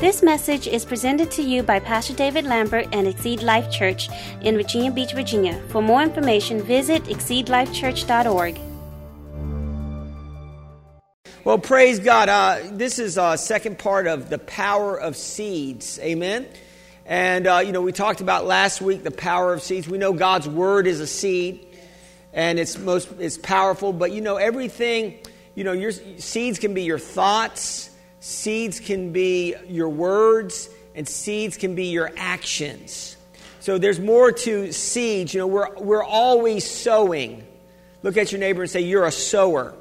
This message is presented to you by Pastor David Lambert and Exceed Life Church in Virginia Beach, Virginia. For more information, visit exceedlifechurch.org. Well, praise God. Uh, this is a second part of the power of seeds. Amen. And, uh, you know, we talked about last week the power of seeds. We know God's word is a seed and it's most it's powerful, but you know, everything, you know, your seeds can be your thoughts, Seeds can be your words, and seeds can be your actions. So there's more to seeds. You know, we're, we're always sowing. Look at your neighbor and say, You're a sower.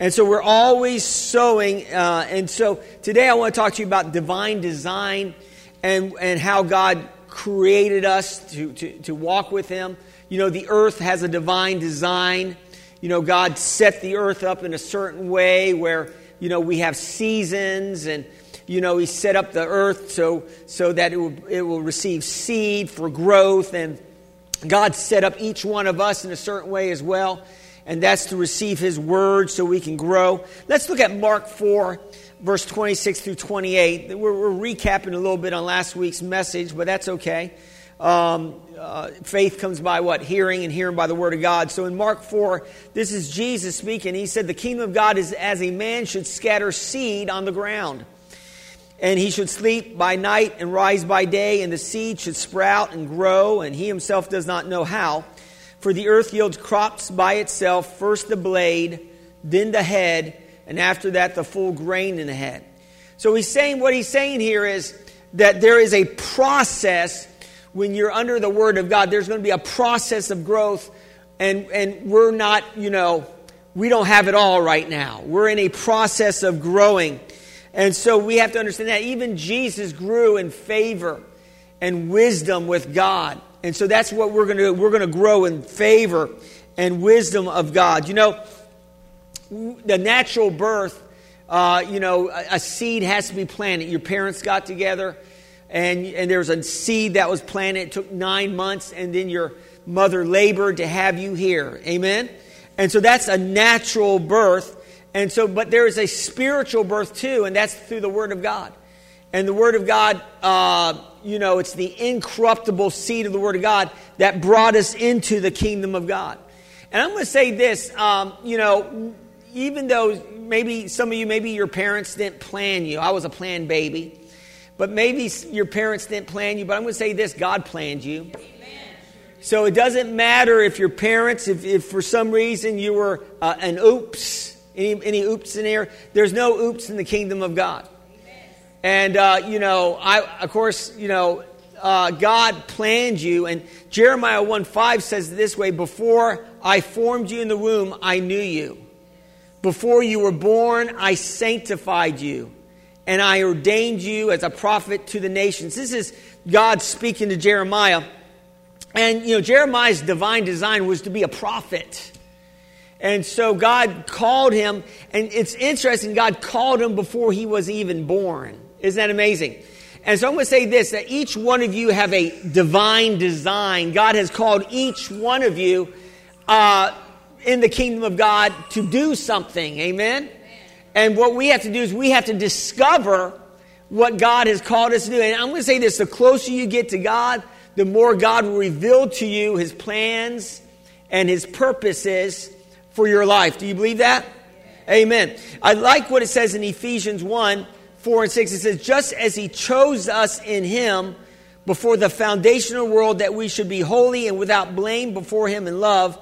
And so we're always sowing. Uh, and so today I want to talk to you about divine design and, and how God created us to, to, to walk with Him. You know, the earth has a divine design. You know, God set the earth up in a certain way where you know, we have seasons and, you know, He set up the earth so, so that it will, it will receive seed for growth. And God set up each one of us in a certain way as well. And that's to receive His word so we can grow. Let's look at Mark 4, verse 26 through 28. We're, we're recapping a little bit on last week's message, but that's okay. Um, uh, faith comes by what? Hearing, and hearing by the word of God. So in Mark 4, this is Jesus speaking. He said, The kingdom of God is as a man should scatter seed on the ground. And he should sleep by night and rise by day, and the seed should sprout and grow, and he himself does not know how. For the earth yields crops by itself, first the blade, then the head, and after that the full grain in the head. So he's saying, what he's saying here is that there is a process when you're under the Word of God, there's going to be a process of growth, and, and we're not, you know, we don't have it all right now. We're in a process of growing. And so we have to understand that even Jesus grew in favor and wisdom with God. And so that's what we're going to do. We're going to grow in favor and wisdom of God. You know, the natural birth, uh, you know, a, a seed has to be planted. Your parents got together and, and there was a seed that was planted. It took nine months, and then your mother labored to have you here. Amen? And so that's a natural birth. And so, but there is a spiritual birth too, and that's through the Word of God. And the Word of God, uh, you know, it's the incorruptible seed of the Word of God that brought us into the kingdom of God. And I'm going to say this, um, you know, even though maybe some of you, maybe your parents didn't plan you. I was a planned baby. But maybe your parents didn't plan you, but I'm going to say this God planned you. So it doesn't matter if your parents, if, if for some reason you were uh, an oops, any, any oops in here, there's no oops in the kingdom of God. And, uh, you know, I, of course, you know, uh, God planned you. And Jeremiah 1 5 says this way Before I formed you in the womb, I knew you. Before you were born, I sanctified you and I ordained you as a prophet to the nations. This is God speaking to Jeremiah. And, you know, Jeremiah's divine design was to be a prophet. And so God called him, and it's interesting, God called him before he was even born. Isn't that amazing? And so I'm going to say this that each one of you have a divine design. God has called each one of you uh, in the kingdom of God to do something. Amen? And what we have to do is we have to discover what God has called us to do. And I'm going to say this the closer you get to God, the more God will reveal to you his plans and his purposes for your life. Do you believe that? Amen. I like what it says in Ephesians 1 4 and 6. It says, Just as he chose us in him before the foundation of the world, that we should be holy and without blame before him in love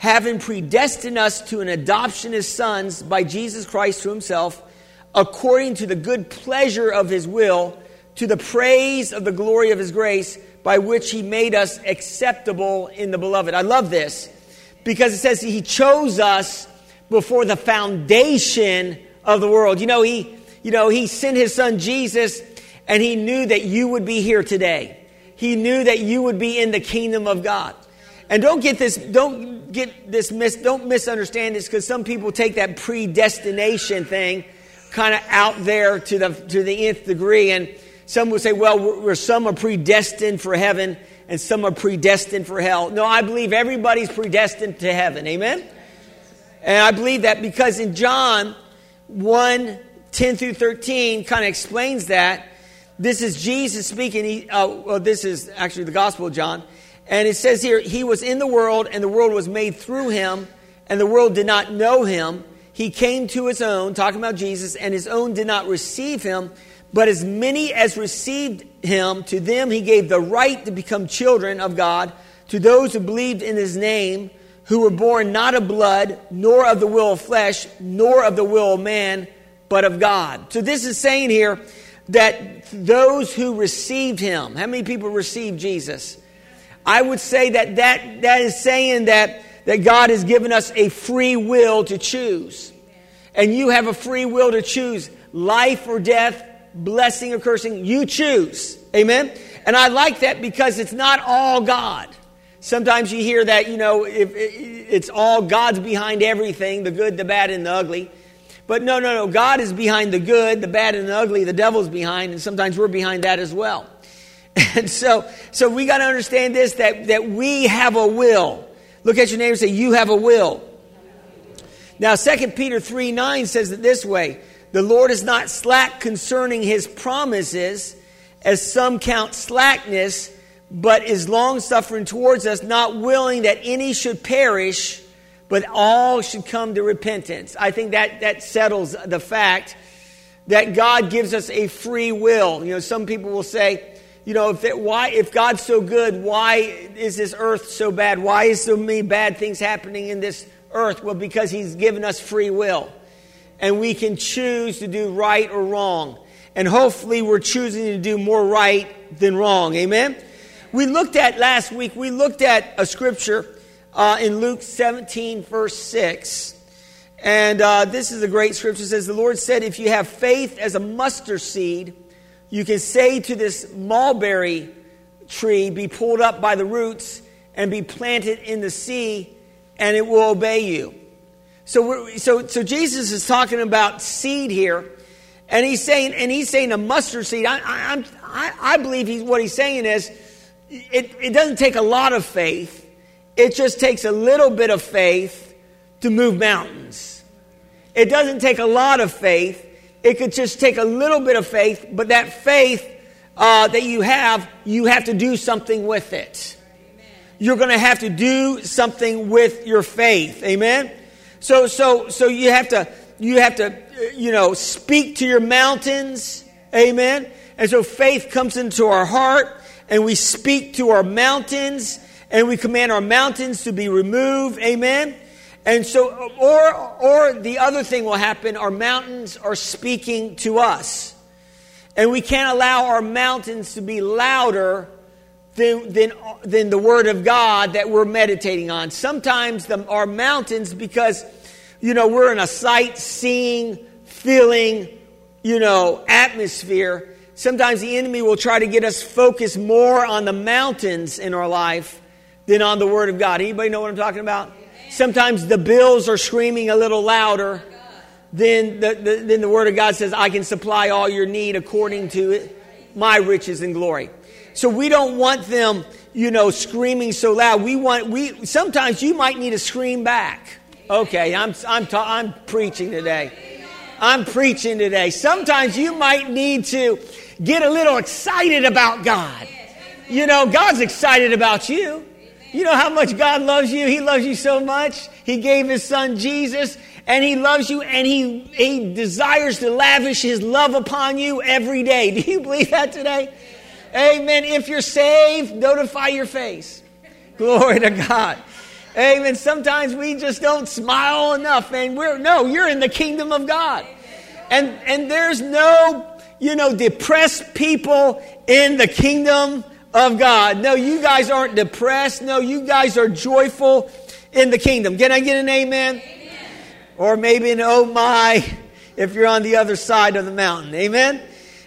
having predestined us to an adoption as sons by Jesus Christ to himself, according to the good pleasure of his will, to the praise of the glory of his grace, by which he made us acceptable in the beloved. I love this because it says he chose us before the foundation of the world. You know, he, you know, he sent his son Jesus and he knew that you would be here today. He knew that you would be in the kingdom of God. And don't get this, don't get this mis, don't misunderstand this because some people take that predestination thing kind of out there to the, to the nth degree. And some would say, well, we're, we're, some are predestined for heaven and some are predestined for hell. No, I believe everybody's predestined to heaven. Amen? And I believe that because in John 1 10 through 13 kind of explains that. This is Jesus speaking. He, uh, well, this is actually the Gospel of John. And it says here, He was in the world, and the world was made through Him, and the world did not know Him. He came to His own, talking about Jesus, and His own did not receive Him. But as many as received Him, to them He gave the right to become children of God, to those who believed in His name, who were born not of blood, nor of the will of flesh, nor of the will of man, but of God. So this is saying here, that those who received him, how many people received Jesus? I would say that that, that is saying that, that God has given us a free will to choose. And you have a free will to choose life or death, blessing or cursing. You choose. Amen? And I like that because it's not all God. Sometimes you hear that, you know, if it's all God's behind everything the good, the bad, and the ugly. But no, no, no. God is behind the good, the bad, and the ugly. The devil's behind, and sometimes we're behind that as well. And so, so we got to understand this that, that we have a will. Look at your neighbor and say, You have a will. Now, 2 Peter 3 9 says it this way The Lord is not slack concerning his promises, as some count slackness, but is long suffering towards us, not willing that any should perish but all should come to repentance. I think that, that settles the fact that God gives us a free will. You know, some people will say, you know, if, why, if God's so good, why is this earth so bad? Why is so many bad things happening in this earth? Well, because He's given us free will. And we can choose to do right or wrong. And hopefully we're choosing to do more right than wrong. Amen? We looked at last week, we looked at a scripture uh, in Luke 17, verse 6. And uh, this is a great scripture. It says, The Lord said, If you have faith as a mustard seed, you can say to this mulberry tree, Be pulled up by the roots and be planted in the sea, and it will obey you. So, so, so Jesus is talking about seed here, and he's saying, and he's saying a mustard seed. I, I, I, I believe he's, what he's saying is, it, it doesn't take a lot of faith it just takes a little bit of faith to move mountains. It doesn't take a lot of faith. It could just take a little bit of faith, but that faith uh, that you have, you have to do something with it. You're going to have to do something with your faith. Amen. So, so, so you have to, you have to, you know, speak to your mountains. Amen. And so faith comes into our heart, and we speak to our mountains and we command our mountains to be removed. Amen. And so, or, or the other thing will happen, our mountains are speaking to us. And we can't allow our mountains to be louder than, than, than the Word of God that we're meditating on. Sometimes the, our mountains, because, you know, we're in a sight, seeing, feeling, you know, atmosphere, sometimes the enemy will try to get us focused more on the mountains in our life than on the Word of God. Anybody know what I'm talking about? Sometimes the bills are screaming a little louder than the, the, than the Word of God says, I can supply all your need according to it, my riches and glory. So we don't want them, you know, screaming so loud. We want, we, sometimes you might need to scream back. Okay, I'm, I'm, ta- I'm preaching today. I'm preaching today. Sometimes you might need to get a little excited about God. You know, God's excited about you. You know how much God loves you? He loves you so much. He gave His Son Jesus, and He loves you, and He, he desires to lavish His love upon you every day. Do you believe that today? Amen. If you're saved, notify your face. Glory to God. Amen. Sometimes we just don't smile enough, and we're no, you're in the kingdom of God. And and there's no, you know, depressed people in the kingdom of God. No, you guys aren't depressed. No, you guys are joyful in the kingdom. Can I get an amen? amen? Or maybe an oh my if you're on the other side of the mountain. Amen?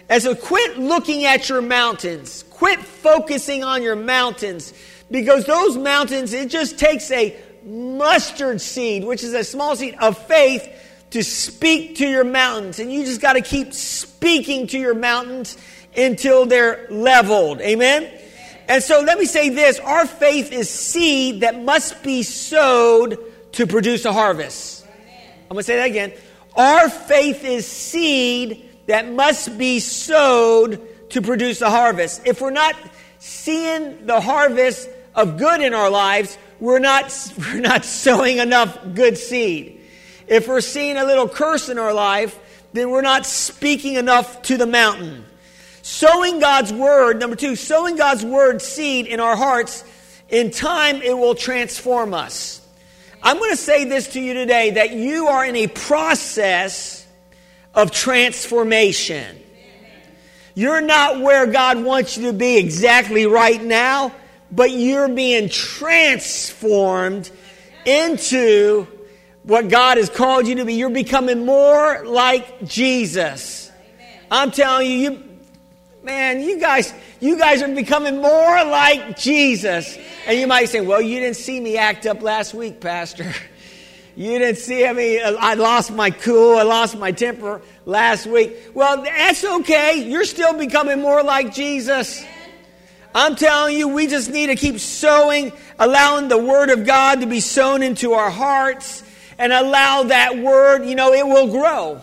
And so quit looking at your mountains. Quit focusing on your mountains because those mountains, it just takes a mustard seed, which is a small seed of faith to speak to your mountains. And you just got to keep speaking to your mountains until they're leveled. Amen? And so let me say this our faith is seed that must be sowed to produce a harvest. I'm going to say that again. Our faith is seed that must be sowed to produce a harvest. If we're not seeing the harvest of good in our lives, we're not, we're not sowing enough good seed. If we're seeing a little curse in our life, then we're not speaking enough to the mountain. Sowing God's word, number two, sowing God's word seed in our hearts, in time it will transform us. I'm going to say this to you today that you are in a process of transformation. You're not where God wants you to be exactly right now, but you're being transformed into what God has called you to be. You're becoming more like Jesus. I'm telling you, you man, you guys, you guys are becoming more like Jesus. And you might say, well, you didn't see me act up last week, Pastor. You didn't see, I mean, I lost my cool, I lost my temper last week. Well, that's okay. You're still becoming more like Jesus. I'm telling you, we just need to keep sowing, allowing the Word of God to be sown into our hearts, and allow that Word, you know, it will grow.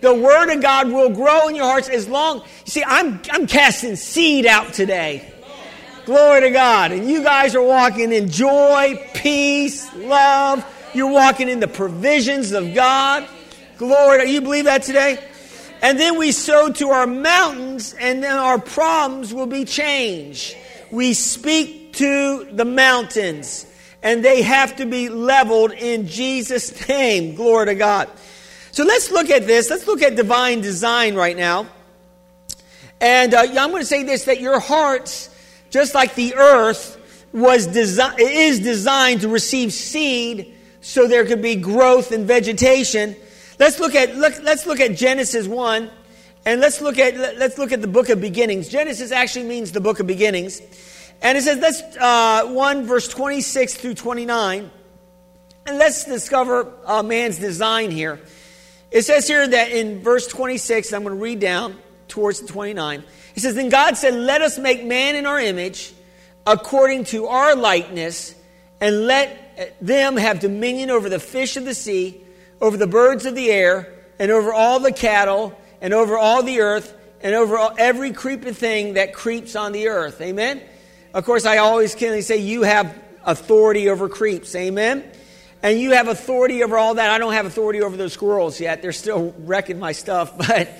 The Word of God will grow in your hearts as long. You see, I'm, I'm casting seed out today. Glory to God. And you guys are walking in joy, peace, love. You're walking in the provisions of God. Glory. Do you believe that today? And then we sow to our mountains, and then our problems will be changed. We speak to the mountains, and they have to be leveled in Jesus' name. Glory to God. So let's look at this. Let's look at divine design right now. And uh, I'm going to say this that your hearts just like the earth was desi- is designed to receive seed so there could be growth and vegetation. Let's look at look, let's look at Genesis 1 and let's look at let's look at the book of beginnings. Genesis actually means the book of beginnings. And it says let's uh, 1 verse 26 through 29 and let's discover uh, man's design here. It says here that in verse 26, I'm going to read down towards the 29. He says, Then God said, Let us make man in our image, according to our likeness, and let them have dominion over the fish of the sea, over the birds of the air, and over all the cattle, and over all the earth, and over every creeping thing that creeps on the earth. Amen? Of course, I always can say, You have authority over creeps. Amen? And you have authority over all that. I don't have authority over those squirrels yet. They're still wrecking my stuff, but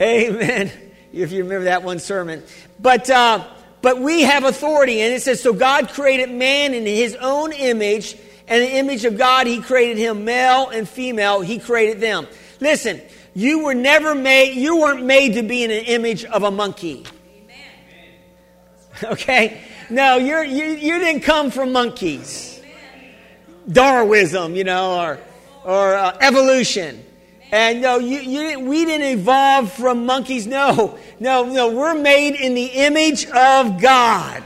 amen if you remember that one sermon. But, uh, but we have authority. And it says, So God created man in his own image, and the image of God, he created him, male and female, he created them. Listen, you were never made, you weren't made to be in an image of a monkey. Amen. Okay? No, you're, you, you didn't come from monkeys. Darwinism, you know, or, or uh, evolution. And no, you, you didn't, we didn't evolve from monkeys. No, no, no. We're made in the image of God.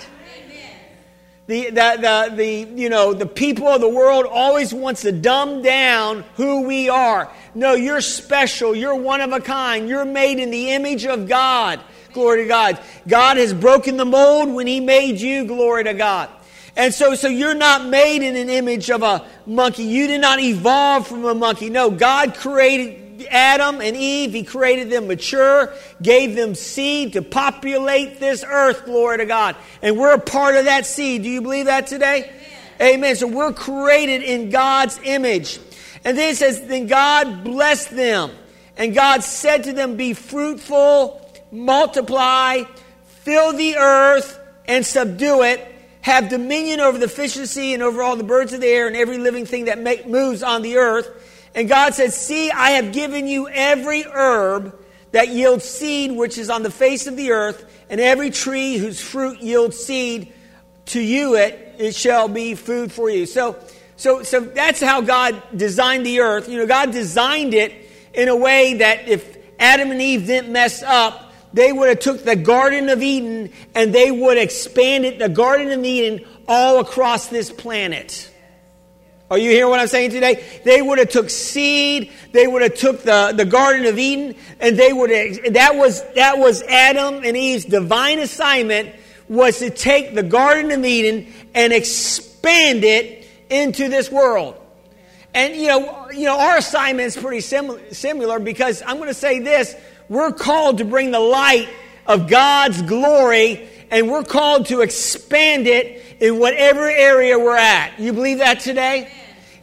The, the, the, the, you know, the people of the world always wants to dumb down who we are. No, you're special. You're one of a kind. You're made in the image of God. Glory to God. God has broken the mold when He made you. Glory to God. And so, so you're not made in an image of a monkey. You did not evolve from a monkey. No, God created Adam and Eve. He created them mature, gave them seed to populate this earth. Glory to God. And we're a part of that seed. Do you believe that today? Amen. Amen. So we're created in God's image. And then it says, then God blessed them. And God said to them, be fruitful, multiply, fill the earth, and subdue it have dominion over the fish of the sea and over all the birds of the air and every living thing that make, moves on the earth. And God said, See, I have given you every herb that yields seed which is on the face of the earth, and every tree whose fruit yields seed, to you it, it shall be food for you. So, so, so that's how God designed the earth. You know, God designed it in a way that if Adam and Eve didn't mess up, they would have took the Garden of Eden and they would expand it, the Garden of Eden, all across this planet. Are you hearing what I'm saying today? They would have took seed, they would have took the, the Garden of Eden, and they would have, that was, that was Adam and Eve's divine assignment was to take the Garden of Eden and expand it into this world. And you know, you know, our assignment is pretty sim- similar because I'm going to say this: we're called to bring the light of God's glory, and we're called to expand it in whatever area we're at. You believe that today?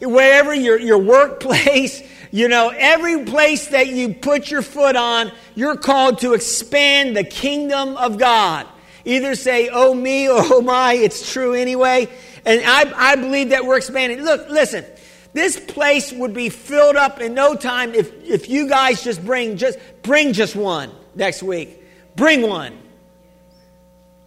Wherever your your workplace, you know, every place that you put your foot on, you're called to expand the kingdom of God. Either say, oh me, oh my, it's true anyway. And I, I believe that we're expanding. Look, listen, this place would be filled up in no time if, if you guys just bring just bring just one next week. Bring one.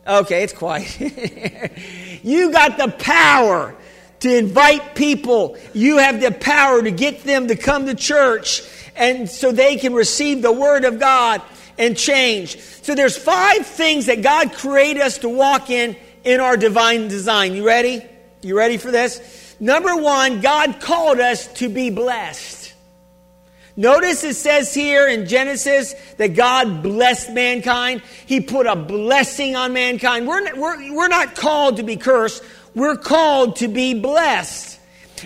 Okay, it's quiet. you got the power to invite people. You have the power to get them to come to church and so they can receive the word of God and change. So there's five things that God created us to walk in in our divine design. You ready? You ready for this? Number one, God called us to be blessed. Notice it says here in Genesis that God blessed mankind. He put a blessing on mankind. We're not, we're, we're not called to be cursed. We're called to be blessed.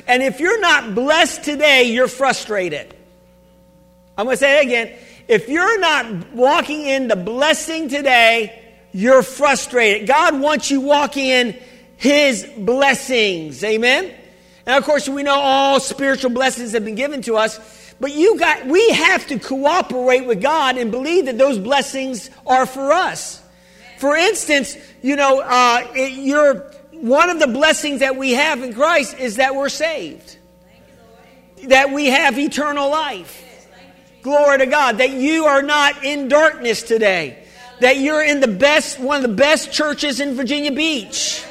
And if you're not blessed today, you're frustrated. I'm going to say it again. If you're not walking in the blessing today, you're frustrated. God wants you walking in His blessings. Amen? And of course, we know all spiritual blessings have been given to us, but you got, we have to cooperate with God and believe that those blessings are for us. For instance, you know, uh, it, you're, one of the blessings that we have in Christ is that we're saved, that we have eternal life. Glory to God. That you are not in darkness today. That you're in the best, one of the best churches in Virginia Beach.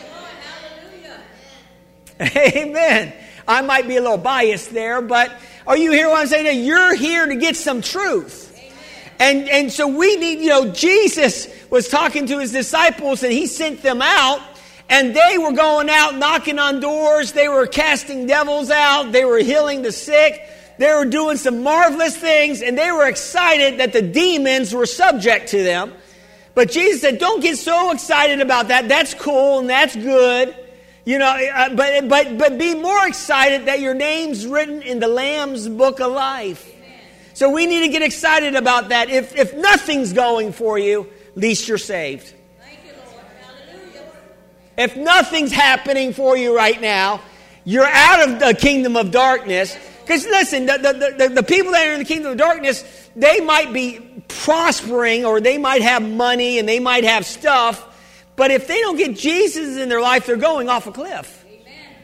Amen. I might be a little biased there, but are you hear what I'm saying? You're here to get some truth. And, and so we need, you know, Jesus was talking to his disciples and he sent them out and they were going out knocking on doors. They were casting devils out. They were healing the sick. They were doing some marvelous things and they were excited that the demons were subject to them. But Jesus said, don't get so excited about that. That's cool and that's good. You know, uh, but, but, but be more excited that your name's written in the Lamb's book of life. So we need to get excited about that. If, if nothing's going for you, at least you're saved. If nothing's happening for you right now, you're out of the kingdom of darkness because listen, the, the, the, the, people that are in the kingdom of darkness, they might be prospering or they might have money and they might have stuff, but if they don't get Jesus in their life, they're going off a cliff. Amen.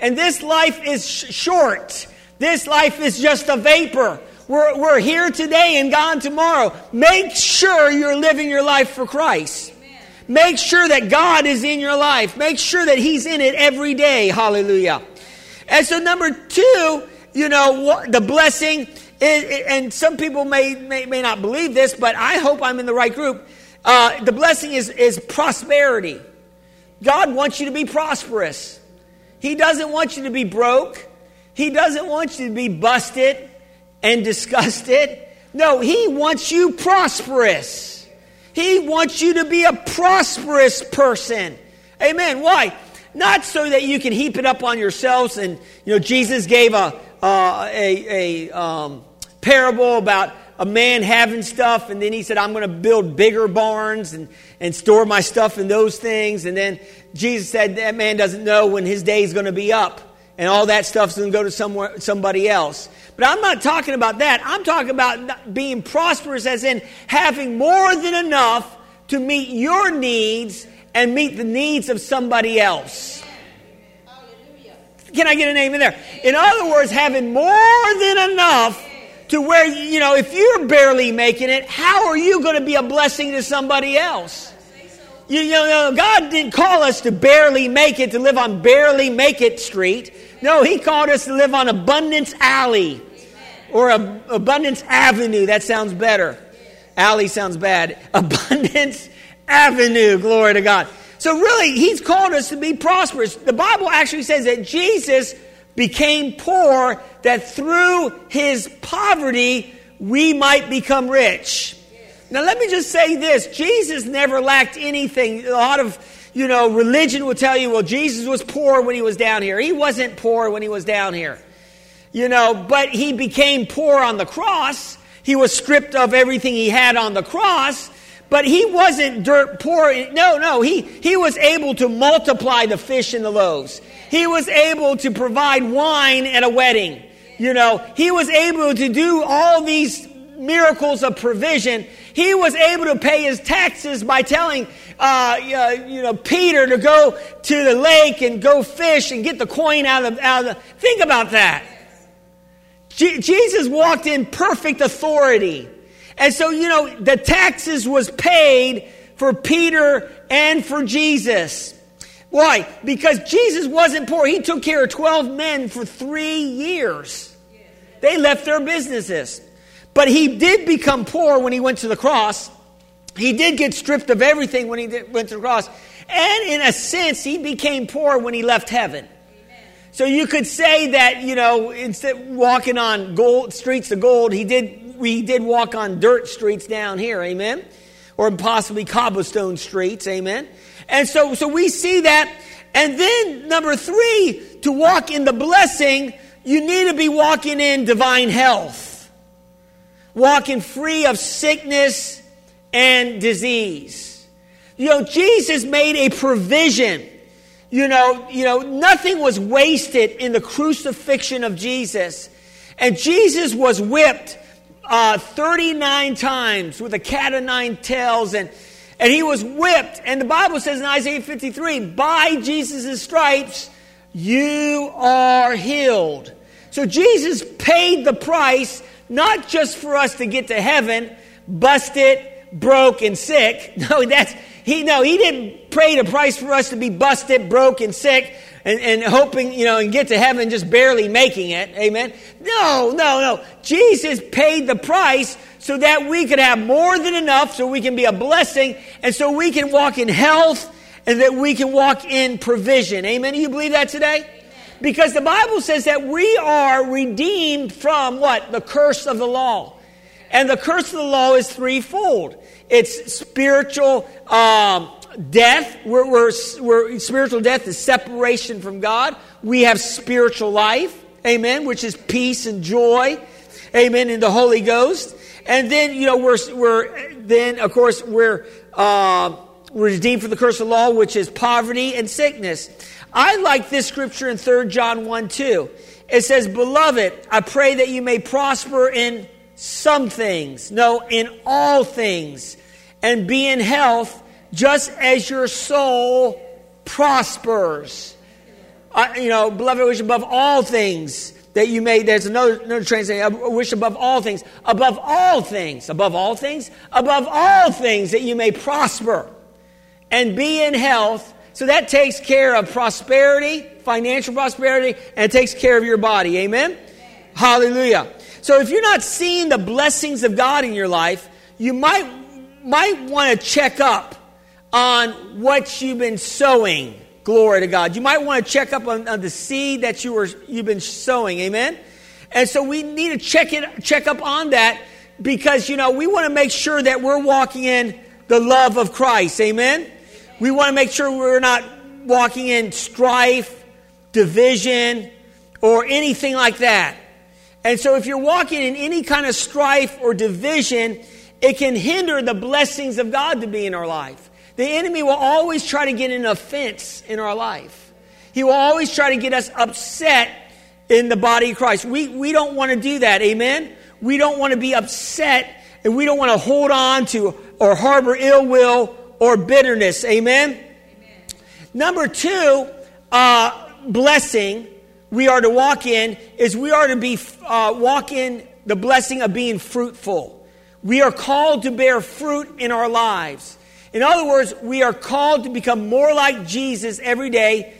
And this life is sh- short. This life is just a vapor. We're, we're here today and gone tomorrow. Make sure you're living your life for Christ. Amen. Make sure that God is in your life. Make sure that He's in it every day. Hallelujah. And so, number two, you know, the blessing, and some people may, may, may not believe this, but I hope I'm in the right group. Uh, the blessing is, is prosperity. God wants you to be prosperous. He doesn't want you to be broke. He doesn't want you to be busted and disgusted. No, He wants you prosperous. He wants you to be a prosperous person. Amen. Why? Not so that you can heap it up on yourselves. And, you know, Jesus gave a, uh, a, a um, parable about a man having stuff, and then he said, I'm going to build bigger barns and, and store my stuff in those things. And then Jesus said, That man doesn't know when his day is going to be up, and all that stuff's going to go to somewhere, somebody else. But I'm not talking about that. I'm talking about being prosperous, as in having more than enough to meet your needs and meet the needs of somebody else. Can I get a name in there? In other words, having more than enough to where, you know, if you're barely making it, how are you going to be a blessing to somebody else? You, know, God didn't call us to barely make it, to live on barely make it street. No, He called us to live on abundance alley or a, abundance avenue. That sounds better. Alley sounds bad. Abundance avenue. Glory to God. So, really, he's called us to be prosperous. The Bible actually says that Jesus became poor that through his poverty we might become rich. Now, let me just say this Jesus never lacked anything. A lot of you know, religion will tell you, well, Jesus was poor when he was down here. He wasn't poor when he was down here. you know, but he became poor on the cross. He was stripped of everything he had on the cross. But he wasn't dirt poor. No, no. He, he was able to multiply the fish and the loaves. He was able to provide wine at a wedding. You know, he was able to do all these miracles of provision. He was able to pay his taxes by telling, uh, you know, Peter to go to the lake and go fish and get the coin out of, out of the. Think about that. Je- Jesus walked in perfect authority. And so, you know, the taxes was paid for Peter and for Jesus. Why? Because Jesus wasn't poor. He took care of 12 men for three years. They left their businesses. But he did become poor when he went to the cross. He did get stripped of everything when he did, went to the cross. And in a sense, he became poor when he left heaven. So you could say that, you know, instead walking on gold streets of gold, he did we did walk on dirt streets down here, amen? Or possibly cobblestone streets, amen? And so so we see that. And then number 3, to walk in the blessing, you need to be walking in divine health. Walking free of sickness and disease. You know, Jesus made a provision you know, you know, nothing was wasted in the crucifixion of Jesus. And Jesus was whipped uh, 39 times with a cat of nine tails and and he was whipped and the bible says in isaiah 53 by jesus' stripes you are healed so jesus paid the price not just for us to get to heaven busted broke and sick no that's he no, he didn't pay the price for us to be busted, broke, and sick, and, and hoping, you know, and get to heaven just barely making it. Amen. No, no, no. Jesus paid the price so that we could have more than enough, so we can be a blessing, and so we can walk in health, and that we can walk in provision. Amen. Do you believe that today? Because the Bible says that we are redeemed from what? The curse of the law. And the curse of the law is threefold it's spiritual um, death. We're, we're, we're, spiritual death is separation from God. We have spiritual life, amen, which is peace and joy, amen, in the Holy Ghost. And then, you know, we're, we're then, of course, we're, uh, we're redeemed from the curse of the law, which is poverty and sickness. I like this scripture in 3 John 1 2. It says, Beloved, I pray that you may prosper in some things, no, in all things, and be in health just as your soul prospers. Uh, you know, beloved, I wish above all things that you may, there's another, another translation, I wish above all things, above all things, above all things, above all things that you may prosper and be in health. So that takes care of prosperity, financial prosperity, and it takes care of your body. Amen? Amen. Hallelujah. So if you're not seeing the blessings of God in your life, you might, might want to check up on what you've been sowing. Glory to God. You might want to check up on, on the seed that you were, you've been sowing. Amen? And so we need to check it, check up on that because, you know, we want to make sure that we're walking in the love of Christ. Amen? We want to make sure we're not walking in strife, division, or anything like that. And so if you're walking in any kind of strife or division, it can hinder the blessings of God to be in our life. The enemy will always try to get an offense in our life. He will always try to get us upset in the body of Christ. We, we don't want to do that. Amen? We don't want to be upset and we don't want to hold on to or harbor ill will or bitterness. Amen? Amen. Number two, uh, blessing we are to walk in is we are to be uh, walk in the blessing of being fruitful. We are called to bear fruit in our lives. In other words, we are called to become more like Jesus every day,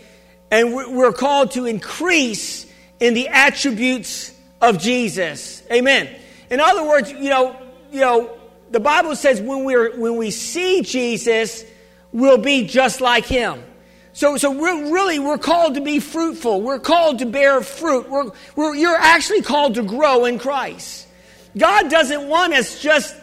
and we're called to increase in the attributes of Jesus. Amen. In other words, you know, you know, the Bible says when we're when we see Jesus, we'll be just like him. So, so we're really, we're called to be fruitful. We're called to bear fruit. We're, we're, you're actually called to grow in Christ. God doesn't want us just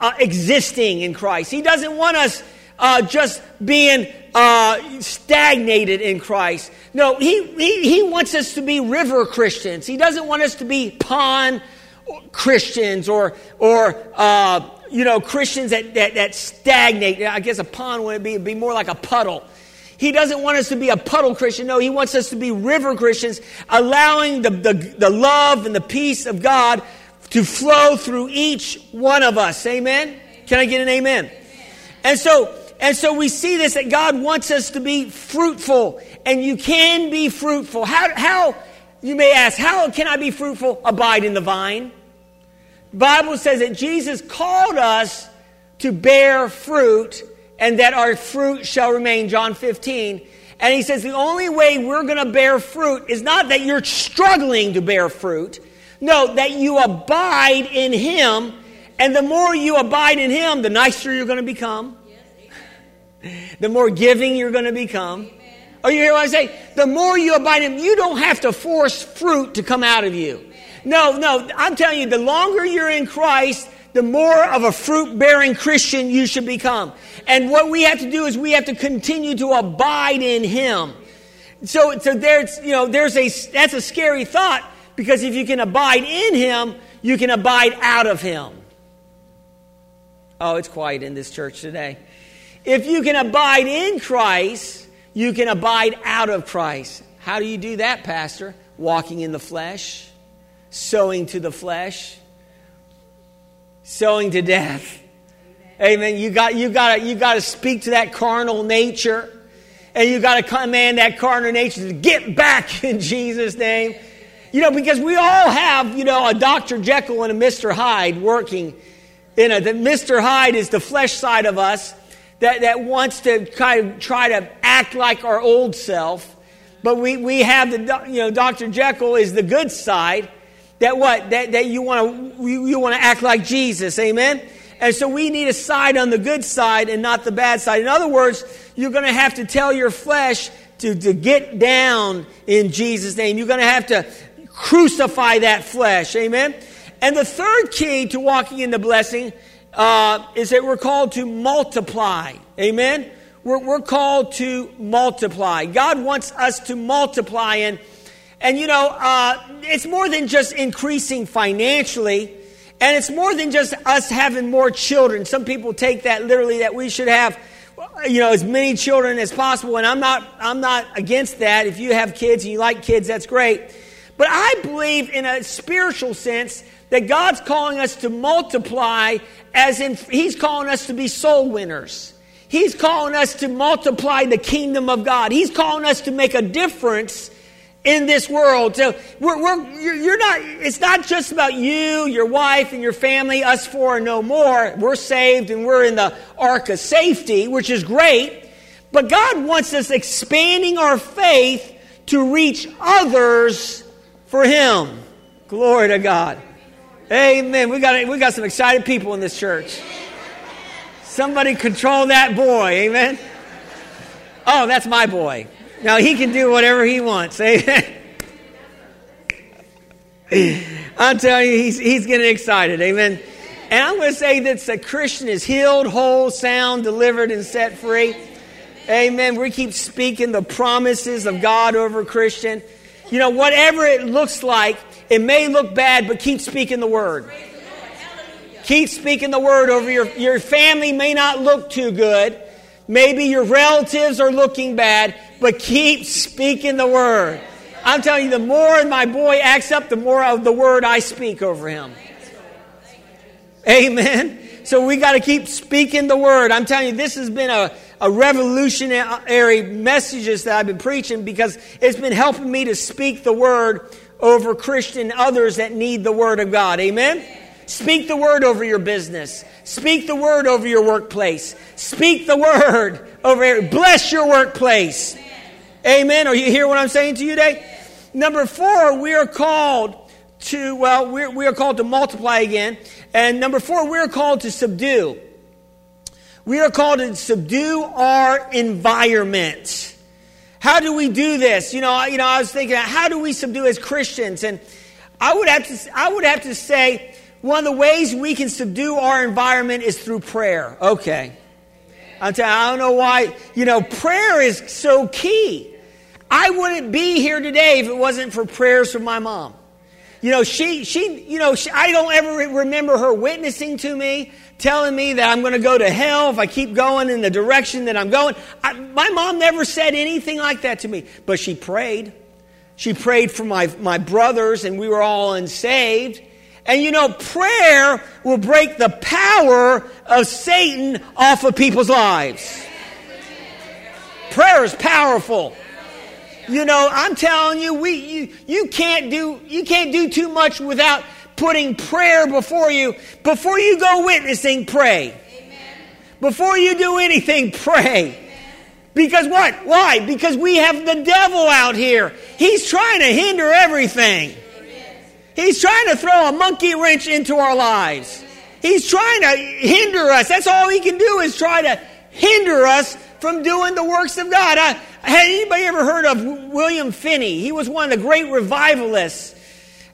uh, existing in Christ. He doesn't want us uh, just being uh, stagnated in Christ. No, he, he, he wants us to be river Christians. He doesn't want us to be pond Christians or, or uh, you know, Christians that, that, that stagnate. I guess a pond would be, be more like a puddle. He doesn't want us to be a puddle Christian. No, he wants us to be river Christians, allowing the, the, the love and the peace of God to flow through each one of us. Amen? Can I get an amen? amen? And so, and so we see this that God wants us to be fruitful, and you can be fruitful. How, how you may ask, how can I be fruitful? Abide in the vine. Bible says that Jesus called us to bear fruit and that our fruit shall remain, John 15. And he says the only way we're going to bear fruit is not that you're struggling to bear fruit. No, that you abide in him. And the more you abide in him, the nicer you're going to become. the more giving you're going to become. Oh, you hear what I say? The more you abide in him, you don't have to force fruit to come out of you. No, no, I'm telling you, the longer you're in Christ, the more of a fruit bearing Christian you should become. And what we have to do is we have to continue to abide in Him. So, so there's, you know, there's a, that's a scary thought because if you can abide in Him, you can abide out of Him. Oh, it's quiet in this church today. If you can abide in Christ, you can abide out of Christ. How do you do that, Pastor? Walking in the flesh, sowing to the flesh, sowing to death. Amen. You got you got you got to speak to that carnal nature, and you got to command that carnal nature to get back in Jesus' name. You know, because we all have you know a Dr. Jekyll and a Mr. Hyde working in a. The Mr. Hyde is the flesh side of us that that wants to kind of try to act like our old self, but we we have the you know Dr. Jekyll is the good side that what that that you want to you, you want to act like Jesus. Amen. And so we need a side on the good side and not the bad side. In other words, you're going to have to tell your flesh to, to get down in Jesus' name. You're going to have to crucify that flesh. Amen? And the third key to walking in the blessing uh, is that we're called to multiply. Amen? We're, we're called to multiply. God wants us to multiply. And, and you know, uh, it's more than just increasing financially. And it's more than just us having more children. Some people take that literally that we should have you know as many children as possible and I'm not I'm not against that. If you have kids and you like kids that's great. But I believe in a spiritual sense that God's calling us to multiply as in he's calling us to be soul winners. He's calling us to multiply the kingdom of God. He's calling us to make a difference in this world. So we're, we're, you're not, it's not just about you, your wife, and your family, us four no more. We're saved and we're in the ark of safety, which is great. But God wants us expanding our faith to reach others for Him. Glory to God. Amen. We got, we got some excited people in this church. Somebody control that boy. Amen. Oh, that's my boy. Now he can do whatever he wants. Amen. I'm telling you, he's, he's getting excited. Amen. And I'm going to say that a Christian is healed, whole, sound, delivered, and set free. Amen. We keep speaking the promises of God over a Christian. You know, whatever it looks like, it may look bad, but keep speaking the word. Keep speaking the word over your, your family may not look too good. Maybe your relatives are looking bad, but keep speaking the word. I'm telling you, the more my boy acts up, the more of the word I speak over him. Amen. So we got to keep speaking the word. I'm telling you, this has been a, a revolutionary messages that I've been preaching because it's been helping me to speak the word over Christian others that need the word of God. Amen. Speak the word over your business. Speak the word over your workplace. Speak the word over bless your workplace. Amen. Are you hear what I'm saying to you today? Number four, we are called to, well, we're, we are called to multiply again. And number four, we are called to subdue. We are called to subdue our environment. How do we do this? You know, you know, I was thinking, how do we subdue as Christians? And I would have to, I would have to say, one of the ways we can subdue our environment is through prayer. Okay. I'm telling you, I don't know why, you know, prayer is so key. I wouldn't be here today if it wasn't for prayers from my mom. You know, she, she, you know, she, I don't ever remember her witnessing to me, telling me that I'm going to go to hell if I keep going in the direction that I'm going. I, my mom never said anything like that to me, but she prayed. She prayed for my, my brothers, and we were all unsaved. And you know, prayer will break the power of Satan off of people's lives. Prayer is powerful. You know, I'm telling you, we you, you can't do you can't do too much without putting prayer before you. Before you go witnessing, pray. Before you do anything, pray. Because what? Why? Because we have the devil out here. He's trying to hinder everything. He's trying to throw a monkey wrench into our lives. He's trying to hinder us. That's all he can do is try to hinder us from doing the works of God. I, had anybody ever heard of William Finney? He was one of the great revivalists.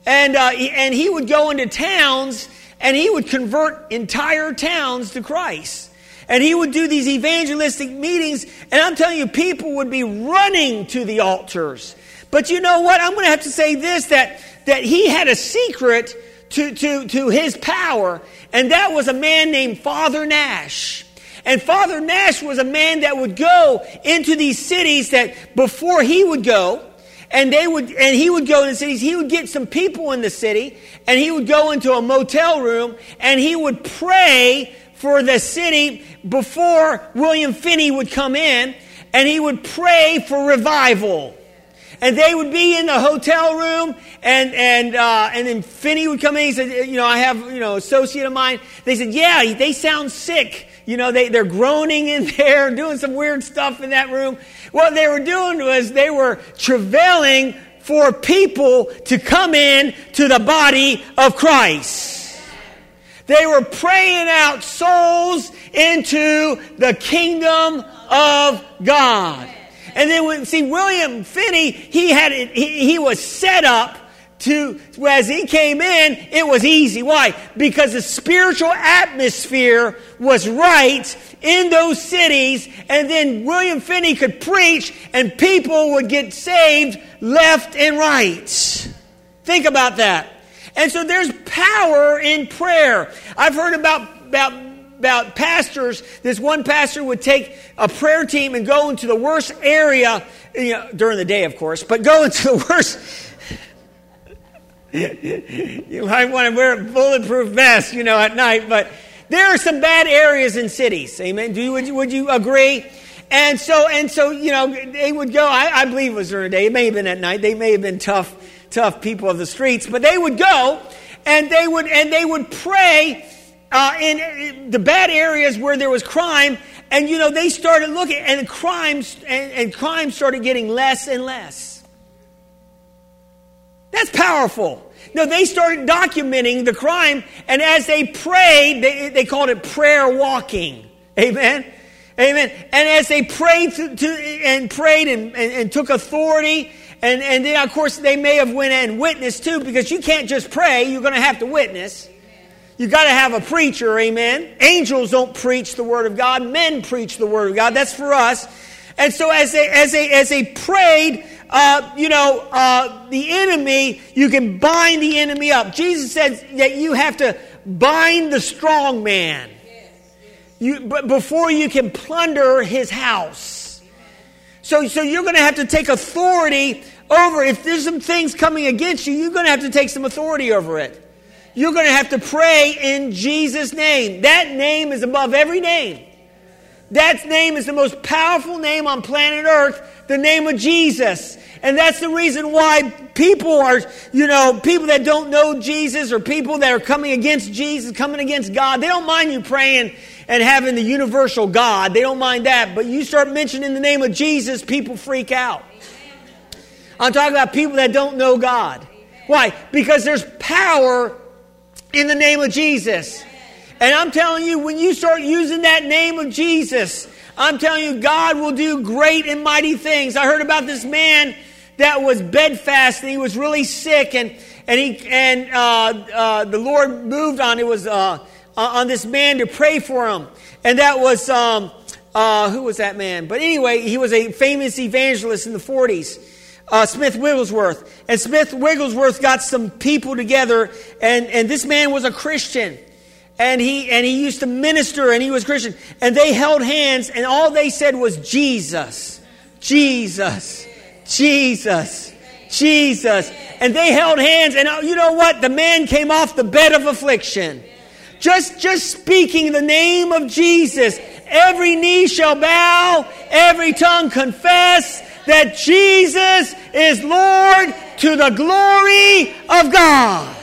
And, uh, and he would go into towns and he would convert entire towns to Christ. And he would do these evangelistic meetings, and I'm telling you, people would be running to the altars. But you know what? I'm going to have to say this that, that he had a secret to, to, to his power, and that was a man named Father Nash. And Father Nash was a man that would go into these cities that before he would go, and they would and he would go in the cities he would get some people in the city and he would go into a motel room and he would pray for the city before william finney would come in and he would pray for revival and they would be in the hotel room and and uh, and then finney would come in he said you know i have you know associate of mine they said yeah they sound sick you know, they, they're groaning in there, doing some weird stuff in that room. What they were doing was they were travailing for people to come in to the body of Christ. They were praying out souls into the kingdom of God. And then when, see, William Finney, he had, he, he was set up to, as he came in, it was easy. Why? Because the spiritual atmosphere was right in those cities, and then William Finney could preach, and people would get saved left and right. Think about that. And so there's power in prayer. I've heard about, about, about pastors. This one pastor would take a prayer team and go into the worst area, you know, during the day, of course, but go into the worst you might want to wear a bulletproof vest, you know, at night, but there are some bad areas in cities. Amen. Do you, would you, would you agree? And so, and so, you know, they would go, I, I believe it was during the day. It may have been at night. They may have been tough, tough people of the streets, but they would go and they would, and they would pray uh, in the bad areas where there was crime. And, you know, they started looking and crimes, and, and crime started getting less and less. That's powerful. No, they started documenting the crime, and as they prayed, they, they called it prayer walking. Amen. Amen. And as they prayed to, to and prayed and, and, and, took authority, and, and then of course they may have went and witnessed too, because you can't just pray, you're going to have to witness. You got to have a preacher, amen. Angels don't preach the word of God, men preach the word of God. That's for us. And so as they as they as they prayed, uh, you know, uh, the enemy, you can bind the enemy up. Jesus said that you have to bind the strong man you, but before you can plunder his house. So, so you're going to have to take authority over. If there's some things coming against you, you're going to have to take some authority over it. You're going to have to pray in Jesus' name. That name is above every name. That name is the most powerful name on planet Earth, the name of Jesus. And that's the reason why people are, you know, people that don't know Jesus or people that are coming against Jesus, coming against God, they don't mind you praying and having the universal God. They don't mind that. But you start mentioning the name of Jesus, people freak out. I'm talking about people that don't know God. Why? Because there's power in the name of Jesus. And I'm telling you, when you start using that name of Jesus, I'm telling you, God will do great and mighty things. I heard about this man that was bedfast and he was really sick and, and he, and, uh, uh, the Lord moved on, it was, uh, on this man to pray for him. And that was, um, Uh, who was that man? But anyway, he was a famous evangelist in the 40s. Uh, Smith Wigglesworth. And Smith Wigglesworth got some people together, and, and this man was a Christian. And he, and he used to minister, and he was Christian. And they held hands, and all they said was, Jesus, Jesus, Jesus, Jesus. And they held hands, and uh, you know what? The man came off the bed of affliction. Just, just speaking the name of Jesus every knee shall bow, every tongue confess that Jesus is Lord to the glory of God.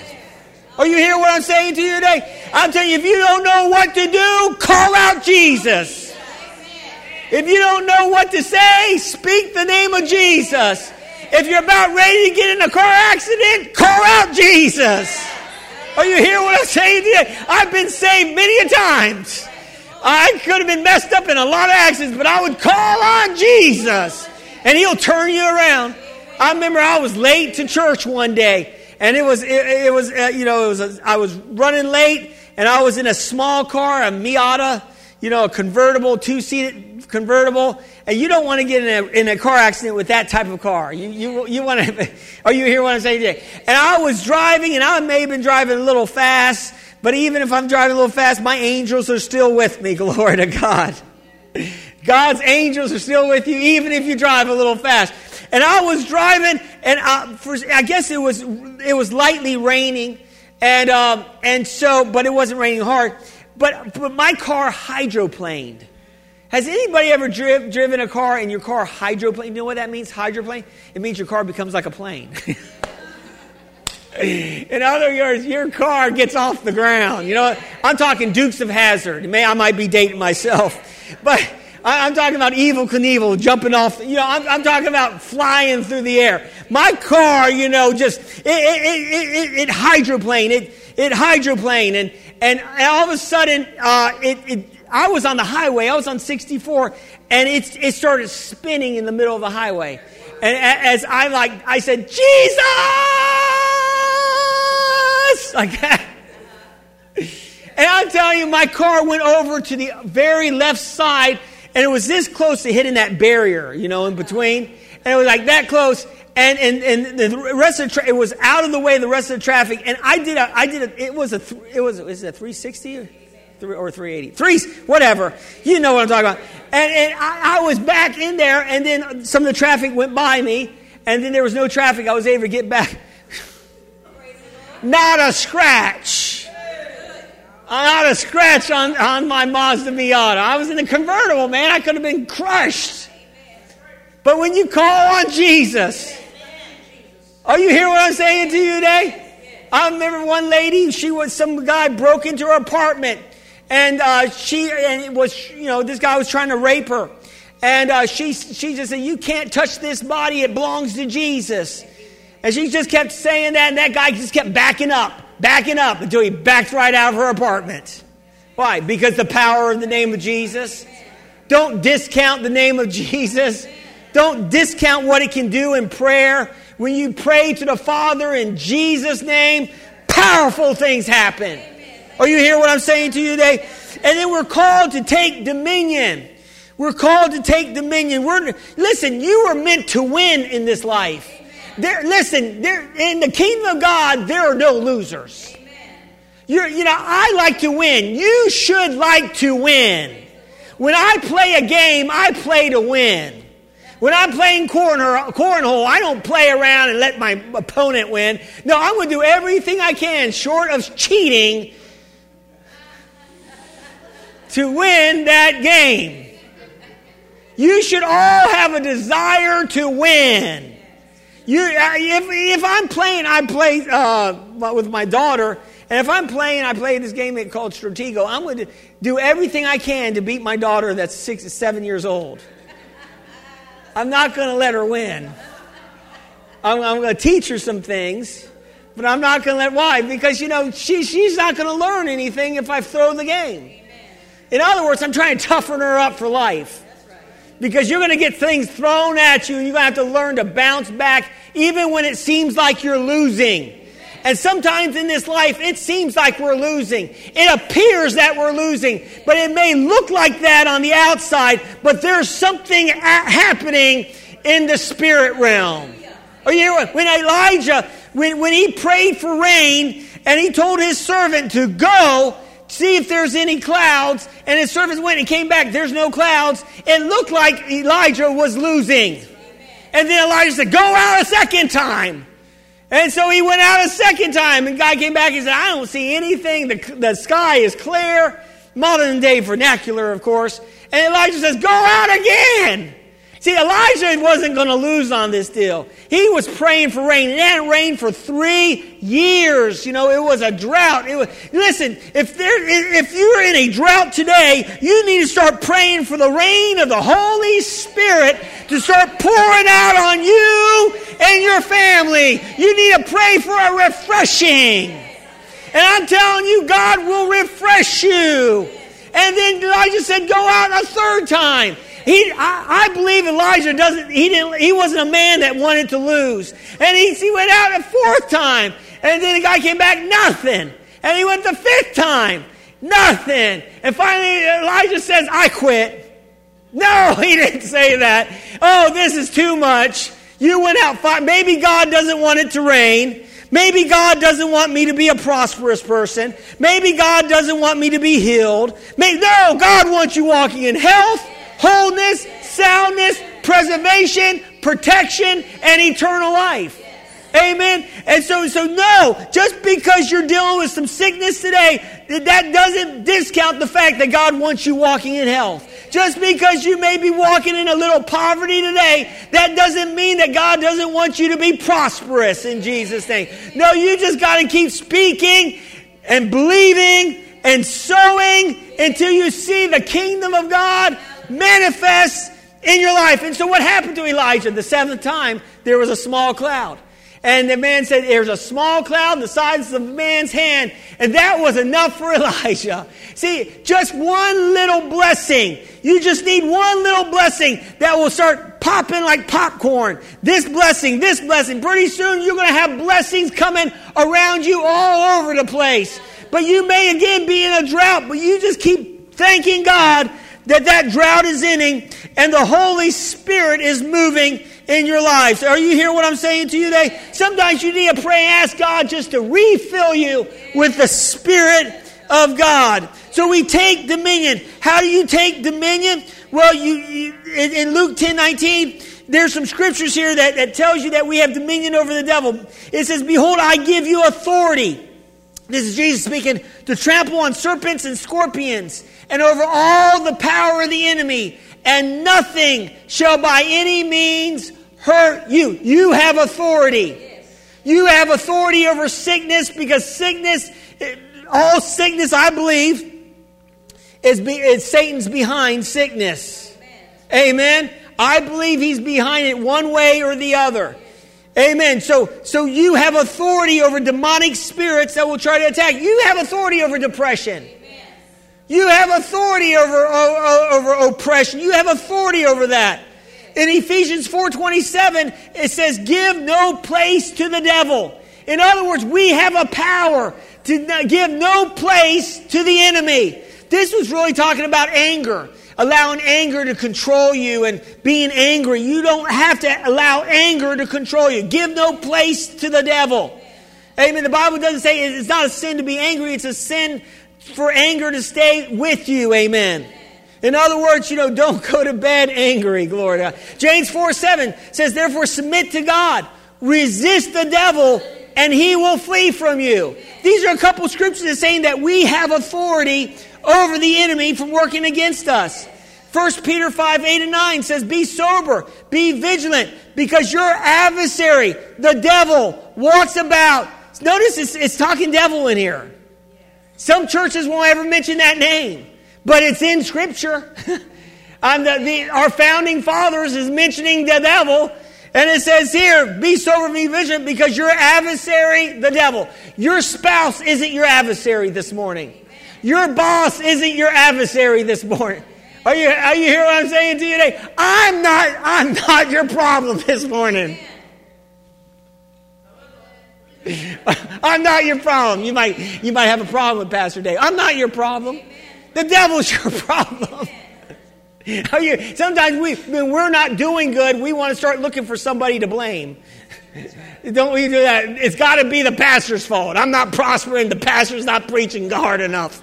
Are you hear what I'm saying to you today? I'm telling you, if you don't know what to do, call out Jesus. If you don't know what to say, speak the name of Jesus. If you're about ready to get in a car accident, call out Jesus. Are you hear what I'm saying? I've been saved many a times. I could have been messed up in a lot of accidents, but I would call on Jesus and he'll turn you around. I remember I was late to church one day and it was, it, it was, uh, you know, it was, a, I was running late and I was in a small car, a Miata, you know, a convertible, two seated convertible, and you don't want to get in a, in a car accident with that type of car. You, you, you want to, are you hear what I'm saying today? And I was driving, and I may have been driving a little fast, but even if I'm driving a little fast, my angels are still with me. Glory to God. God's angels are still with you, even if you drive a little fast. And I was driving, and I, for, I guess it was it was lightly raining, and um, and so, but it wasn't raining hard. But but my car hydroplaned. Has anybody ever driv, driven a car and your car hydroplaned? You know what that means? Hydroplane. It means your car becomes like a plane. In other words, your car gets off the ground. You know, I'm talking Dukes of Hazzard. May I might be dating myself, but I'm talking about Evel Knievel jumping off. You know, I'm, I'm, talking about flying through the air. My car, you know, just it, it, it, it, it hydroplane. It it hydroplane, and and all of a sudden, uh, it, it I was on the highway. I was on 64, and it it started spinning in the middle of the highway. And as I like, I said, Jesus like that. And I'm telling you, my car went over to the very left side, and it was this close to hitting that barrier, you know, in between. And it was like that close. And, and, and the rest of the tra- it was out of the way the rest of the traffic. And I did a, I did a, it was a, th- it was, is it a 360 or, three, or 380? Three, whatever. You know what I'm talking about. And, and I, I was back in there, and then some of the traffic went by me, and then there was no traffic. I was able to get back not a scratch. Not a scratch on, on my Mazda Miata. I was in a convertible, man. I could have been crushed. But when you call on Jesus, are you hear what I'm saying to you today? I remember one lady, she was, some guy broke into her apartment. And uh, she, and it was, you know, this guy was trying to rape her. And uh, she, she just said, You can't touch this body, it belongs to Jesus. And she just kept saying that, and that guy just kept backing up, backing up until he backed right out of her apartment. Why? Because the power of the name of Jesus. Don't discount the name of Jesus. Don't discount what it can do in prayer. When you pray to the Father in Jesus' name, powerful things happen. Are you hear what I'm saying to you today? And then we're called to take dominion. We're called to take dominion. We're, listen, you are meant to win in this life. There, listen, there, in the kingdom of God, there are no losers. You're, you know, I like to win. You should like to win. When I play a game, I play to win. When I'm playing corner, cornhole, I don't play around and let my opponent win. No, I'm going to do everything I can, short of cheating, to win that game. You should all have a desire to win. You, if, if I'm playing, I play uh, with my daughter, and if I'm playing, I play this game called Stratego. I'm going to do everything I can to beat my daughter that's six, seven years old. I'm not going to let her win. I'm, I'm going to teach her some things, but I'm not going to let. Why? Because you know she, she's not going to learn anything if I throw the game. In other words, I'm trying to toughen her up for life because you're going to get things thrown at you and you're going to have to learn to bounce back even when it seems like you're losing. And sometimes in this life, it seems like we're losing. It appears that we're losing, but it may look like that on the outside, but there's something happening in the spirit realm. Or you know, when Elijah, when, when he prayed for rain and he told his servant to go, see if there's any clouds, and his servant went and came back, there's no clouds, it looked like Elijah was losing. And then Elijah said, Go out a second time. And so he went out a second time, and guy came back and said, I don't see anything. The, the sky is clear. Modern day vernacular, of course. And Elijah says, Go out again. See, Elijah wasn't going to lose on this deal. He was praying for rain. It hadn't rained for three years. You know, it was a drought. It was, listen, if, there, if you're in a drought today, you need to start praying for the rain of the Holy Spirit to start pouring out on you and your family. You need to pray for a refreshing. And I'm telling you, God will refresh you. And then Elijah said, Go out a third time. He, I, I, believe Elijah doesn't, he didn't, he wasn't a man that wanted to lose. And he, he went out a fourth time. And then the guy came back, nothing. And he went the fifth time, nothing. And finally Elijah says, I quit. No, he didn't say that. Oh, this is too much. You went out five. Maybe God doesn't want it to rain. Maybe God doesn't want me to be a prosperous person. Maybe God doesn't want me to be healed. Maybe, no, God wants you walking in health wholeness, soundness, preservation, protection, and eternal life. Amen. And so, so no, just because you're dealing with some sickness today, that doesn't discount the fact that God wants you walking in health. Just because you may be walking in a little poverty today, that doesn't mean that God doesn't want you to be prosperous in Jesus' name. No, you just got to keep speaking and believing and sowing until you see the kingdom of God manifests in your life. And so what happened to Elijah? The seventh time, there was a small cloud. And the man said, There's a small cloud the size of a man's hand. And that was enough for Elijah. See, just one little blessing. You just need one little blessing that will start popping like popcorn. This blessing, this blessing. Pretty soon you're going to have blessings coming around you all over the place. But you may again be in a drought, but you just keep thanking God that that drought is ending and the Holy Spirit is moving in your lives. Are you hearing what I'm saying to you today? Sometimes you need to pray and ask God just to refill you with the Spirit of God. So we take dominion. How do you take dominion? Well, you, you in Luke 10 19, there's some scriptures here that, that tells you that we have dominion over the devil. It says, Behold, I give you authority. This is Jesus speaking to trample on serpents and scorpions and over all the power of the enemy, and nothing shall by any means hurt you. You have authority. You have authority over sickness because sickness, all sickness, I believe, is, be, is Satan's behind sickness. Amen. I believe he's behind it one way or the other. Amen. So, so you have authority over demonic spirits that will try to attack. You have authority over depression. You have authority over, over, oppression. You have authority over that. In Ephesians 4:27, it says, "Give no place to the devil." In other words, we have a power to give no place to the enemy. This was really talking about anger, allowing anger to control you and being angry. You don't have to allow anger to control you. Give no place to the devil. Amen. The Bible doesn't say it's not a sin to be angry, it's a sin for anger to stay with you. Amen. In other words, you know, don't go to bed angry. Glory to God. James 4 7 says, Therefore, submit to God, resist the devil, and he will flee from you. These are a couple scriptures saying that we have authority over the enemy from working against us. 1 Peter 5 8 and 9 says, Be sober, be vigilant, because your adversary, the devil, walks about. Notice it's, it's talking devil in here. Some churches won't ever mention that name, but it's in Scripture. the, the, our founding fathers is mentioning the devil, and it says here, be sober, be vigilant, because your adversary, the devil, your spouse isn't your adversary this morning. Your boss isn't your adversary this morning. Are you, are you hearing what I'm saying to you today? I'm not, I'm not your problem this morning. I'm not your problem. You might, you might have a problem with Pastor Dave. I'm not your problem. The devil's your problem. You, sometimes we, when we're not doing good, we want to start looking for somebody to blame. Don't we do that? It's got to be the pastor's fault. I'm not prospering. The pastor's not preaching hard enough.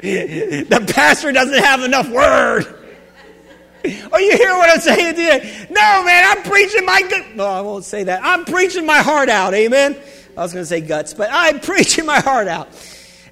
the pastor doesn't have enough word. Oh, you hear what I'm saying to you? No, man, I'm preaching my gut. No, I won't say that. I'm preaching my heart out. Amen. I was going to say guts, but I'm preaching my heart out.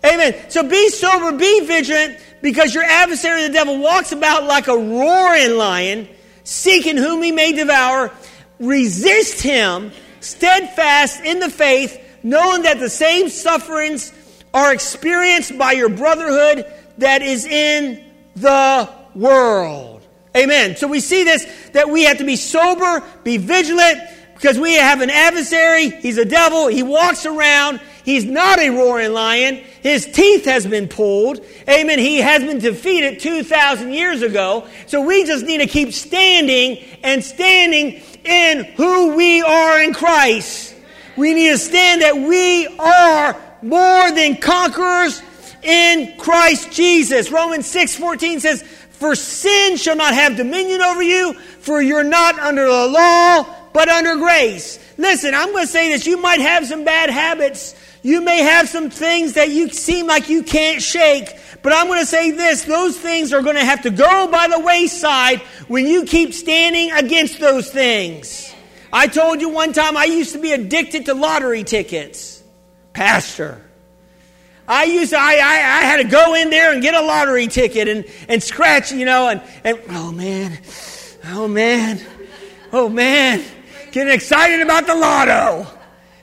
Amen. So be sober, be vigilant, because your adversary, the devil, walks about like a roaring lion, seeking whom he may devour. Resist him, steadfast in the faith, knowing that the same sufferings are experienced by your brotherhood that is in the world. Amen. So we see this that we have to be sober, be vigilant, because we have an adversary. He's a devil. He walks around. He's not a roaring lion. His teeth has been pulled. Amen. He has been defeated 2,000 years ago. So we just need to keep standing and standing in who we are in Christ. We need to stand that we are more than conquerors in Christ Jesus. Romans 6 14 says, For sin shall not have dominion over you, for you're not under the law, but under grace. Listen, I'm going to say this. You might have some bad habits. You may have some things that you seem like you can't shake. But I'm going to say this those things are going to have to go by the wayside when you keep standing against those things. I told you one time I used to be addicted to lottery tickets. Pastor. I used to, I, I, I, had to go in there and get a lottery ticket and, and scratch, you know, and, and oh man, oh man, oh man, getting excited about the lotto.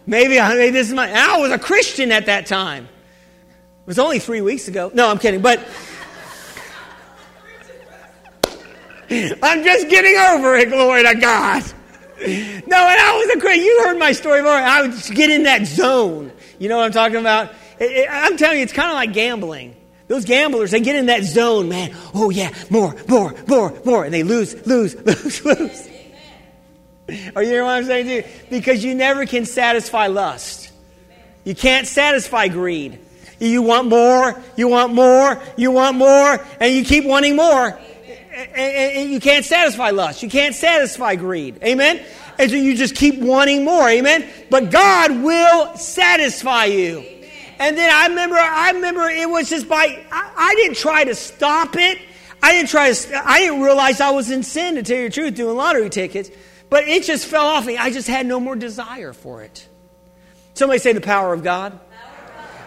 Maybe, maybe this is my, I was a Christian at that time. It was only three weeks ago. No, I'm kidding, but I'm just getting over it, glory to God. No, and I was a Christian. You heard my story before. I would get in that zone. You know what I'm talking about? I'm telling you, it's kind of like gambling. Those gamblers, they get in that zone, man. Oh, yeah, more, more, more, more. And they lose, lose, lose, lose. Are you hearing what I'm saying? Because you never can satisfy lust. You can't satisfy greed. You want more, you want more, you want more, and you keep wanting more. And you can't satisfy lust. You can't satisfy greed. Amen? And so you just keep wanting more. Amen? But God will satisfy you. And then I remember, I remember it was just by, I, I, didn't try to stop it. I didn't try to, I didn't realize I was in sin, to tell you the truth, doing lottery tickets. But it just fell off me. I just had no more desire for it. Somebody say the power of God.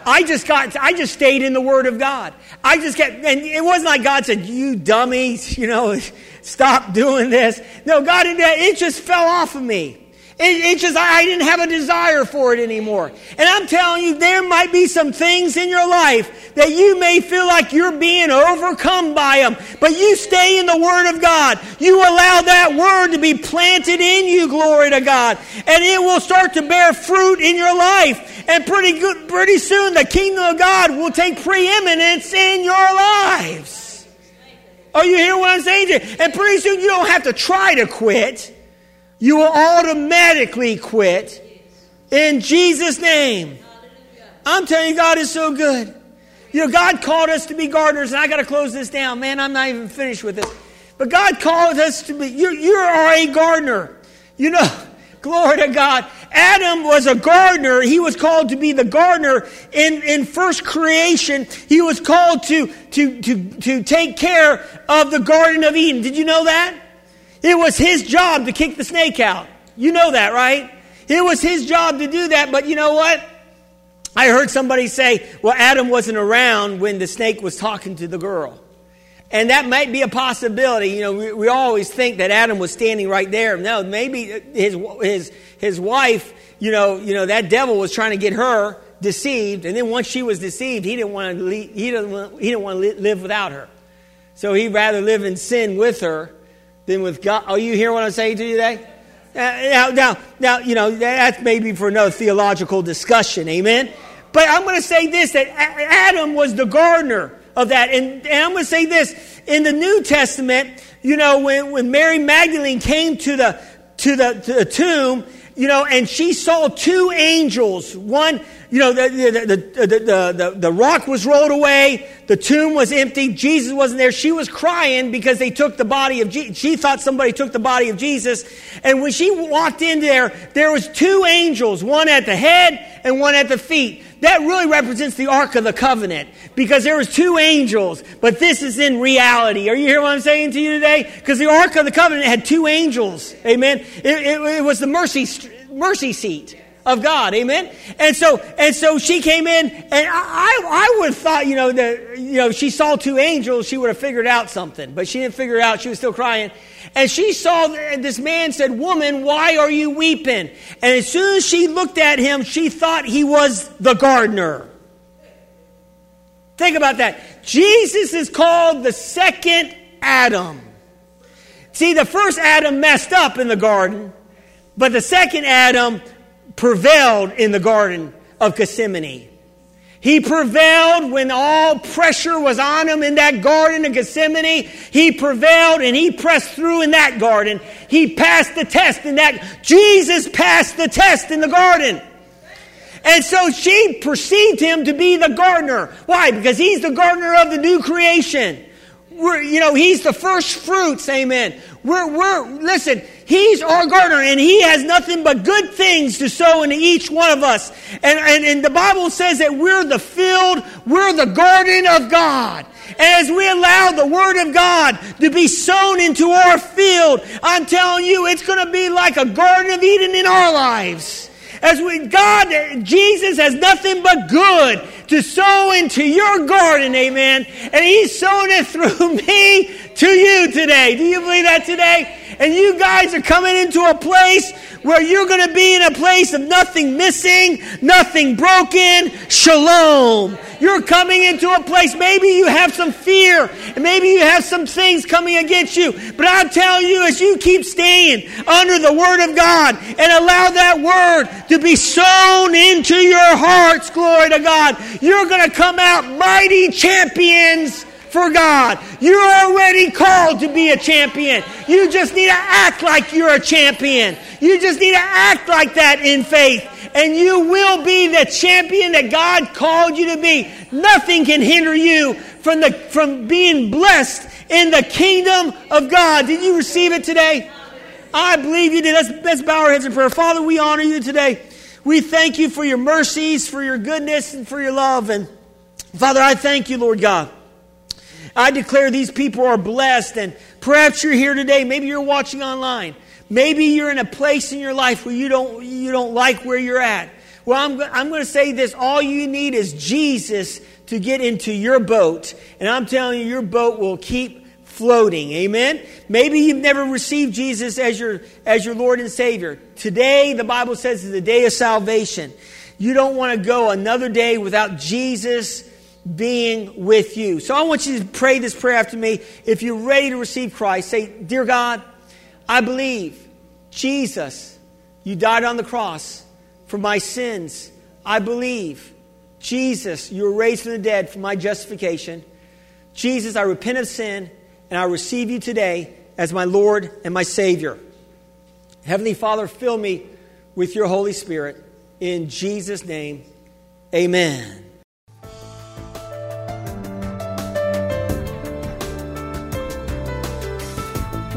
I just got, I just stayed in the Word of God. I just kept, and it wasn't like God said, you dummies, you know, stop doing this. No, God, it just fell off of me. It, it just, I didn't have a desire for it anymore. And I'm telling you, there might be some things in your life that you may feel like you're being overcome by them. But you stay in the Word of God. You allow that Word to be planted in you, glory to God. And it will start to bear fruit in your life. And pretty good, pretty soon the kingdom of God will take preeminence in your lives. Are you hear what I'm saying? And pretty soon you don't have to try to quit you will automatically quit in Jesus' name. I'm telling you, God is so good. You know, God called us to be gardeners, and I got to close this down. Man, I'm not even finished with this. But God called us to be, you, you are a gardener. You know, glory to God. Adam was a gardener. He was called to be the gardener in, in first creation. He was called to, to, to, to take care of the Garden of Eden. Did you know that? It was his job to kick the snake out. You know that, right? It was his job to do that, but you know what? I heard somebody say, well, Adam wasn't around when the snake was talking to the girl. And that might be a possibility. You know, we, we always think that Adam was standing right there. No, maybe his, his, his wife, you know, you know, that devil was trying to get her deceived. And then once she was deceived, he didn't want to, leave, he didn't want, he didn't want to live without her. So he'd rather live in sin with her than with God. Are you hear what I'm saying to you today? Uh, now, now, now, you know, that's maybe for another theological discussion. Amen. But I'm going to say this that Adam was the gardener of that. And, and I'm going to say this in the New Testament, you know, when, when Mary Magdalene came to the, to the, to the tomb you know, and she saw two angels. One, you know, the, the, the, the, rock was rolled away, the tomb was empty, Jesus wasn't there. She was crying because they took the body of Jesus. She thought somebody took the body of Jesus. And when she walked in there, there was two angels, one at the head and one at the feet. That really represents the Ark of the Covenant because there was two angels, but this is in reality. Are you hearing what I'm saying to you today? Because the Ark of the Covenant had two angels. Amen. It, it, it was the mercy, mercy seat of God. Amen. And so, and so she came in, and I, I would have thought, you know, that, you know, she saw two angels, she would have figured out something, but she didn't figure it out. She was still crying. And she saw this man said, Woman, why are you weeping? And as soon as she looked at him, she thought he was the gardener. Think about that. Jesus is called the second Adam. See, the first Adam messed up in the garden, but the second Adam prevailed in the Garden of Gethsemane. He prevailed when all pressure was on him in that garden of Gethsemane. He prevailed and he pressed through in that garden. He passed the test in that. Jesus passed the test in the garden. And so she perceived him to be the gardener. Why? Because he's the gardener of the new creation. We're, you know, he's the first fruits, amen. We're, we're, listen, he's our gardener and he has nothing but good things to sow into each one of us. And, and, and the Bible says that we're the field, we're the garden of God. And as we allow the Word of God to be sown into our field, I'm telling you, it's going to be like a Garden of Eden in our lives. As we, God, Jesus has nothing but good to sow into your garden, amen. And He's sown it through me to you today. Do you believe that today? And you guys are coming into a place where you're going to be in a place of nothing missing, nothing broken, shalom. You're coming into a place, maybe you have some fear, and maybe you have some things coming against you. But i tell you, as you keep staying under the Word of God and allow that Word to be sown into your hearts, glory to God, you're going to come out mighty champions for God. You're already called to be a champion. You just need to act like you're a champion. You just need to act like that in faith. And you will be the champion that God called you to be. Nothing can hinder you from, the, from being blessed in the kingdom of God. Did you receive it today? I believe you did. Let's, let's bow our heads in prayer. Father, we honor you today. We thank you for your mercies, for your goodness, and for your love. And Father, I thank you, Lord God. I declare these people are blessed, and perhaps you're here today. Maybe you're watching online. Maybe you're in a place in your life where you don't, you don't like where you're at. Well, I'm, I'm going to say this all you need is Jesus to get into your boat, and I'm telling you, your boat will keep floating. Amen? Maybe you've never received Jesus as your, as your Lord and Savior. Today, the Bible says, is the day of salvation. You don't want to go another day without Jesus being with you. So I want you to pray this prayer after me. If you're ready to receive Christ, say, Dear God, I believe, Jesus, you died on the cross for my sins. I believe, Jesus, you were raised from the dead for my justification. Jesus, I repent of sin and I receive you today as my Lord and my Savior. Heavenly Father, fill me with your Holy Spirit. In Jesus' name, amen.